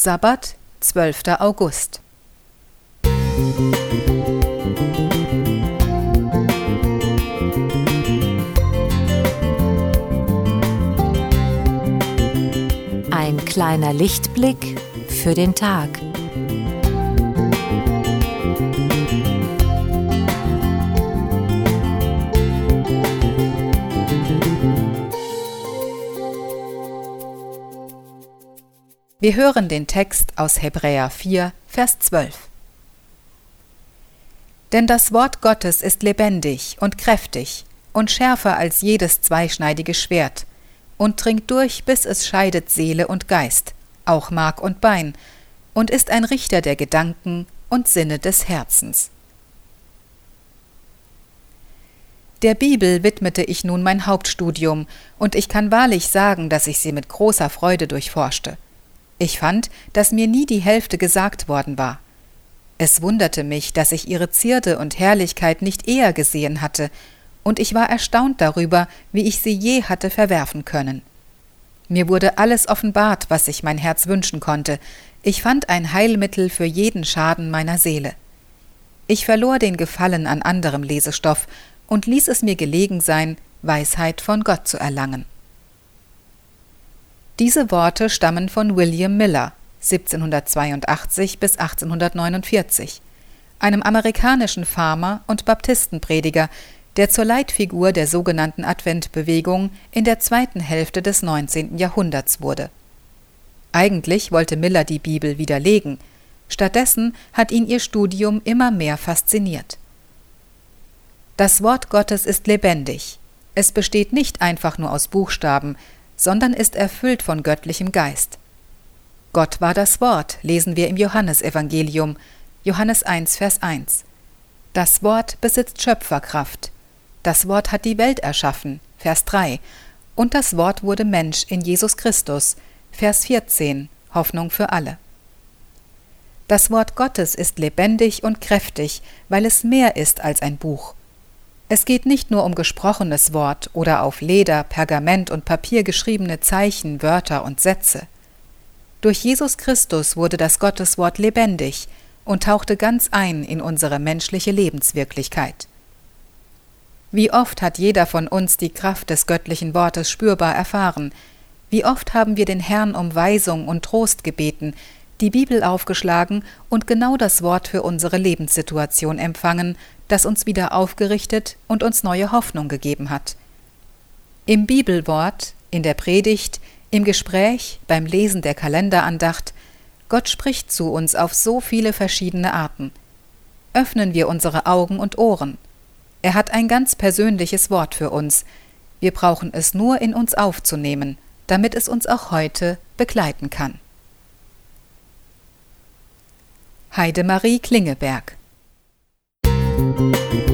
Sabbat, 12. August. Ein kleiner Lichtblick für den Tag. Wir hören den Text aus Hebräer 4, Vers 12. Denn das Wort Gottes ist lebendig und kräftig und schärfer als jedes zweischneidige Schwert und dringt durch, bis es scheidet Seele und Geist, auch Mark und Bein, und ist ein Richter der Gedanken und Sinne des Herzens. Der Bibel widmete ich nun mein Hauptstudium, und ich kann wahrlich sagen, dass ich sie mit großer Freude durchforschte. Ich fand, dass mir nie die Hälfte gesagt worden war. Es wunderte mich, dass ich ihre Zierde und Herrlichkeit nicht eher gesehen hatte, und ich war erstaunt darüber, wie ich sie je hatte verwerfen können. Mir wurde alles offenbart, was sich mein Herz wünschen konnte, ich fand ein Heilmittel für jeden Schaden meiner Seele. Ich verlor den Gefallen an anderem Lesestoff und ließ es mir gelegen sein, Weisheit von Gott zu erlangen. Diese Worte stammen von William Miller 1782 bis 1849, einem amerikanischen Farmer und Baptistenprediger, der zur Leitfigur der sogenannten Adventbewegung in der zweiten Hälfte des 19. Jahrhunderts wurde. Eigentlich wollte Miller die Bibel widerlegen, stattdessen hat ihn ihr Studium immer mehr fasziniert. Das Wort Gottes ist lebendig. Es besteht nicht einfach nur aus Buchstaben, sondern ist erfüllt von göttlichem Geist. Gott war das Wort, lesen wir im Johannesevangelium, Johannes 1, Vers 1. Das Wort besitzt Schöpferkraft. Das Wort hat die Welt erschaffen, Vers 3. Und das Wort wurde Mensch in Jesus Christus, Vers 14, Hoffnung für alle. Das Wort Gottes ist lebendig und kräftig, weil es mehr ist als ein Buch. Es geht nicht nur um gesprochenes Wort oder auf Leder, Pergament und Papier geschriebene Zeichen, Wörter und Sätze. Durch Jesus Christus wurde das Gotteswort lebendig und tauchte ganz ein in unsere menschliche Lebenswirklichkeit. Wie oft hat jeder von uns die Kraft des göttlichen Wortes spürbar erfahren, wie oft haben wir den Herrn um Weisung und Trost gebeten, die Bibel aufgeschlagen und genau das Wort für unsere Lebenssituation empfangen, das uns wieder aufgerichtet und uns neue Hoffnung gegeben hat. Im Bibelwort, in der Predigt, im Gespräch, beim Lesen der Kalenderandacht, Gott spricht zu uns auf so viele verschiedene Arten. Öffnen wir unsere Augen und Ohren. Er hat ein ganz persönliches Wort für uns. Wir brauchen es nur in uns aufzunehmen, damit es uns auch heute begleiten kann. Heidemarie Klingeberg Thank you.